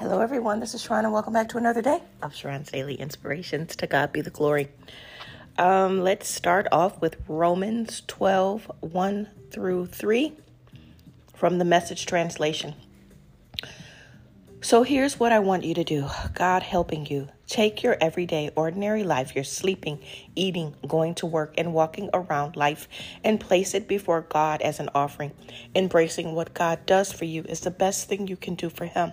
Hello, everyone. This is Sharron, and welcome back to another day of Sharron's Daily Inspirations. To God be the glory. Um, let's start off with Romans 12 1 through 3 from the message translation. So here's what I want you to do God helping you. Take your everyday, ordinary life, your sleeping, eating, going to work, and walking around life, and place it before God as an offering. Embracing what God does for you is the best thing you can do for Him.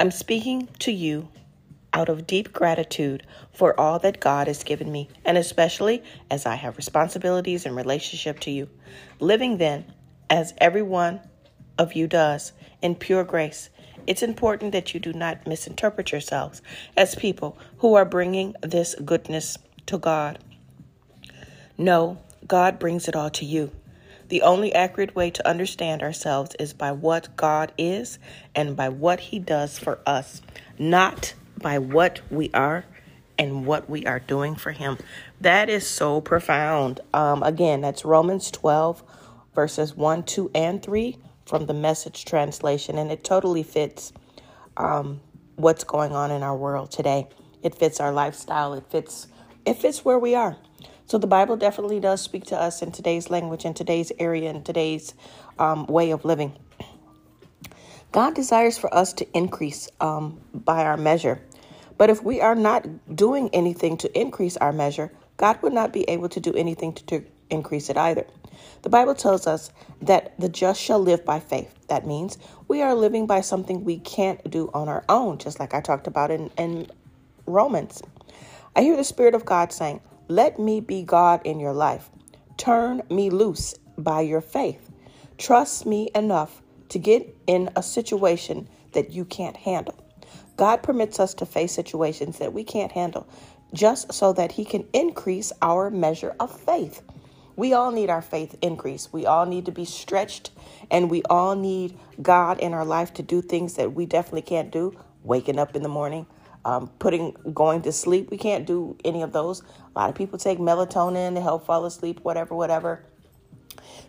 I'm speaking to you out of deep gratitude for all that God has given me, and especially as I have responsibilities in relationship to you. Living then, as every one of you does, in pure grace, it's important that you do not misinterpret yourselves as people who are bringing this goodness to God. No, God brings it all to you. The only accurate way to understand ourselves is by what God is and by what He does for us, not by what we are and what we are doing for Him. That is so profound. Um, again, that's Romans 12, verses 1, 2, and 3 from the message translation, and it totally fits um, what's going on in our world today. It fits our lifestyle. It fits it fits where we are. So the Bible definitely does speak to us in today's language, in today's area, in today's um, way of living. God desires for us to increase um, by our measure. But if we are not doing anything to increase our measure, God would not be able to do anything to, to increase it either. The Bible tells us that the just shall live by faith. That means we are living by something we can't do on our own, just like I talked about in, in Romans. I hear the Spirit of God saying, Let me be God in your life. Turn me loose by your faith. Trust me enough to get in a situation that you can't handle. God permits us to face situations that we can't handle just so that He can increase our measure of faith. We all need our faith increase. We all need to be stretched, and we all need God in our life to do things that we definitely can't do. Waking up in the morning, um, putting going to sleep. We can't do any of those. A lot of people take melatonin to help fall asleep, whatever, whatever.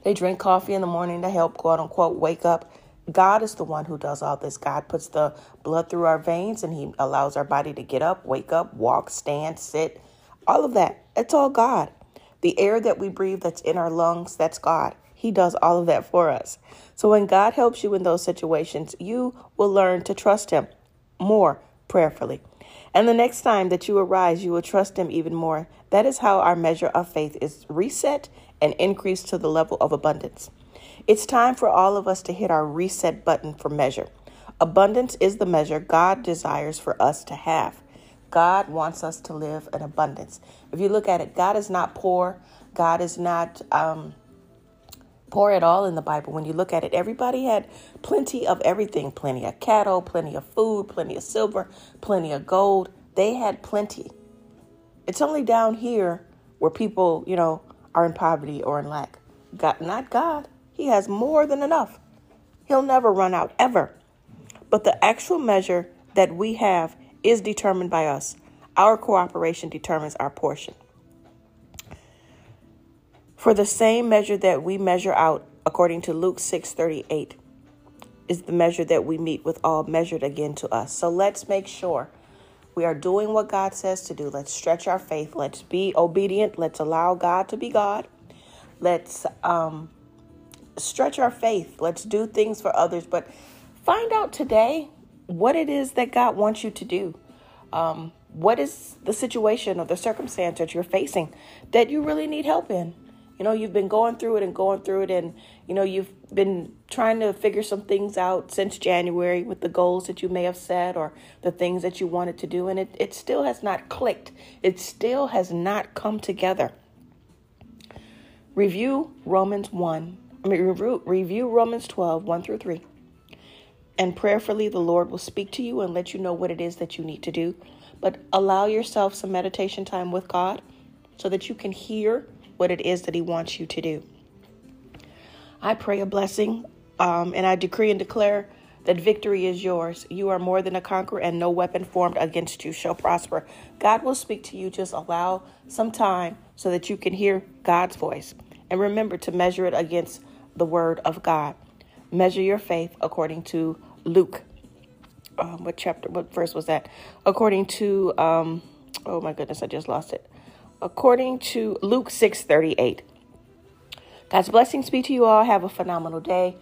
They drink coffee in the morning to help quote unquote wake up. God is the one who does all this. God puts the blood through our veins and He allows our body to get up, wake up, walk, stand, sit, all of that. It's all God. The air that we breathe that's in our lungs, that's God. He does all of that for us. So when God helps you in those situations, you will learn to trust Him more prayerfully. And the next time that you arise, you will trust Him even more. That is how our measure of faith is reset and increased to the level of abundance. It's time for all of us to hit our reset button for measure. Abundance is the measure God desires for us to have. God wants us to live in abundance. If you look at it, God is not poor. God is not um, poor at all in the Bible. When you look at it, everybody had plenty of everything plenty of cattle, plenty of food, plenty of silver, plenty of gold. They had plenty. It's only down here where people, you know, are in poverty or in lack. God, not God. He has more than enough. He'll never run out, ever. But the actual measure that we have is determined by us. Our cooperation determines our portion. For the same measure that we measure out, according to Luke 6:38, is the measure that we meet with all measured again to us. So let's make sure we are doing what God says to do. Let's stretch our faith. Let's be obedient. Let's allow God to be God. Let's um, stretch our faith. Let's do things for others. But find out today what it is that God wants you to do. Um, what is the situation or the circumstance that you're facing that you really need help in? You know, you've been going through it and going through it, and you know, you've been trying to figure some things out since January with the goals that you may have set or the things that you wanted to do, and it, it still has not clicked. It still has not come together. Review Romans 1, I mean, review, review Romans 12, 1 through 3 And prayerfully, the Lord will speak to you and let you know what it is that you need to do. But allow yourself some meditation time with God so that you can hear what it is that He wants you to do. I pray a blessing um, and I decree and declare that victory is yours. You are more than a conqueror, and no weapon formed against you shall prosper. God will speak to you. Just allow some time so that you can hear God's voice. And remember to measure it against the word of God. Measure your faith according to Luke. Um, what chapter, what verse was that? According to, um, oh my goodness, I just lost it. According to Luke 6 38. God's blessings be to you all. Have a phenomenal day.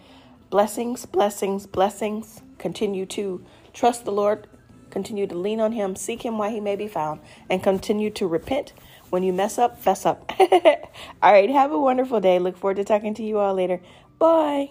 Blessings, blessings, blessings. Continue to trust the Lord. Continue to lean on Him. Seek Him while He may be found. And continue to repent. When you mess up, fess up. all right. Have a wonderful day. Look forward to talking to you all later. Bye.